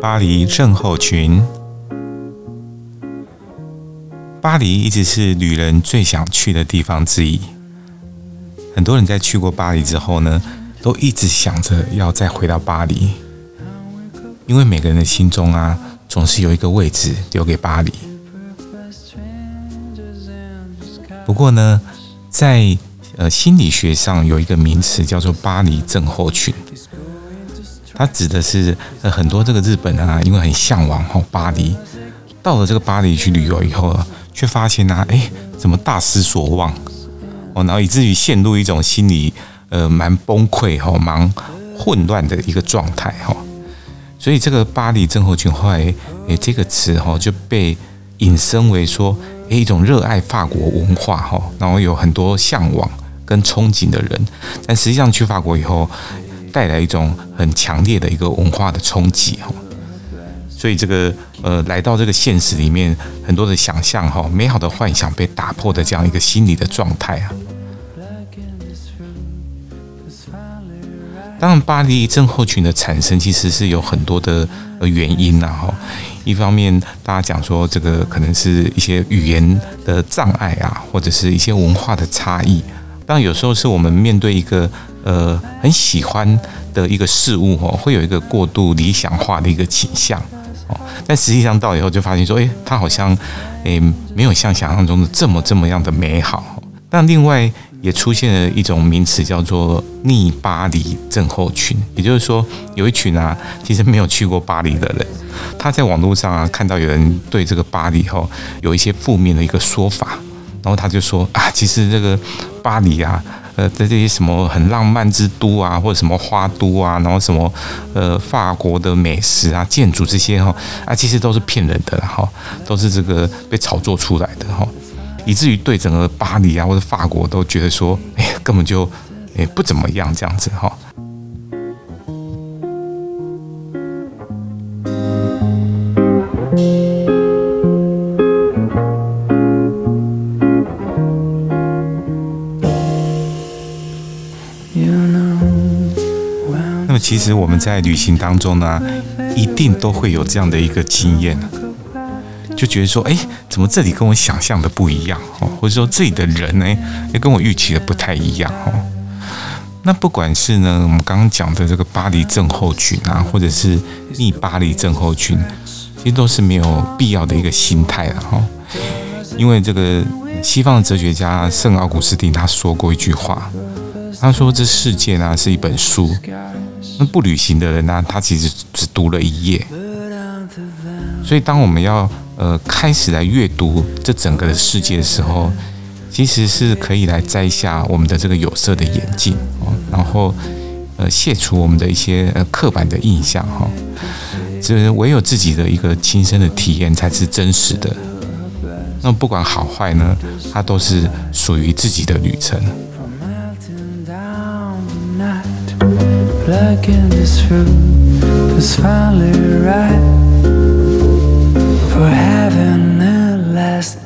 巴黎症候群。巴黎一直是旅人最想去的地方之一。很多人在去过巴黎之后呢，都一直想着要再回到巴黎，因为每个人的心中啊，总是有一个位置留给巴黎。不过呢，在呃心理学上有一个名词叫做巴黎症候群。它指的是呃很多这个日本人啊，因为很向往哦巴黎，到了这个巴黎去旅游以后啊，却发现啊，哎，怎么大失所望哦，然后以至于陷入一种心理呃蛮崩溃哈、蛮混乱的一个状态哈。所以这个巴黎症候群后来诶这个词哈就被引申为说，一种热爱法国文化哈，然后有很多向往跟憧憬的人，但实际上去法国以后。带来一种很强烈的一个文化的冲击哈，所以这个呃来到这个现实里面，很多的想象哈，美好的幻想被打破的这样一个心理的状态啊。当然，巴黎症候群的产生其实是有很多的原因呐哈。一方面，大家讲说这个可能是一些语言的障碍啊，或者是一些文化的差异。但，有时候是我们面对一个。呃，很喜欢的一个事物哦，会有一个过度理想化的一个倾向哦，但实际上到以后就发现说，诶，它好像诶没有像想象中的这么这么样的美好。但另外也出现了一种名词叫做逆巴黎症候群，也就是说，有一群啊，其实没有去过巴黎的人，他在网络上啊看到有人对这个巴黎后有一些负面的一个说法，然后他就说啊，其实这个巴黎啊。呃，在这些什么很浪漫之都啊，或者什么花都啊，然后什么呃法国的美食啊、建筑这些哈啊，其实都是骗人的哈，都是这个被炒作出来的哈，以至于对整个巴黎啊或者法国都觉得说，哎，根本就哎不怎么样这样子哈。其实我们在旅行当中呢，一定都会有这样的一个经验，就觉得说，哎，怎么这里跟我想象的不一样哦？或者说这里的人呢，也跟我预期的不太一样哦。那不管是呢，我们刚刚讲的这个巴黎症候群啊，或者是逆巴黎症候群，其实都是没有必要的一个心态了哈。因为这个西方哲学家圣奥古斯丁他说过一句话，他说：“这世界呢是一本书。”那不旅行的人呢，他其实只读了一页。所以，当我们要呃开始来阅读这整个的世界的时候，其实是可以来摘下我们的这个有色的眼镜哦，然后呃卸除我们的一些呃刻板的印象哈。这唯有自己的一个亲身的体验才是真实的。那不管好坏呢，它都是属于自己的旅程。heaven at last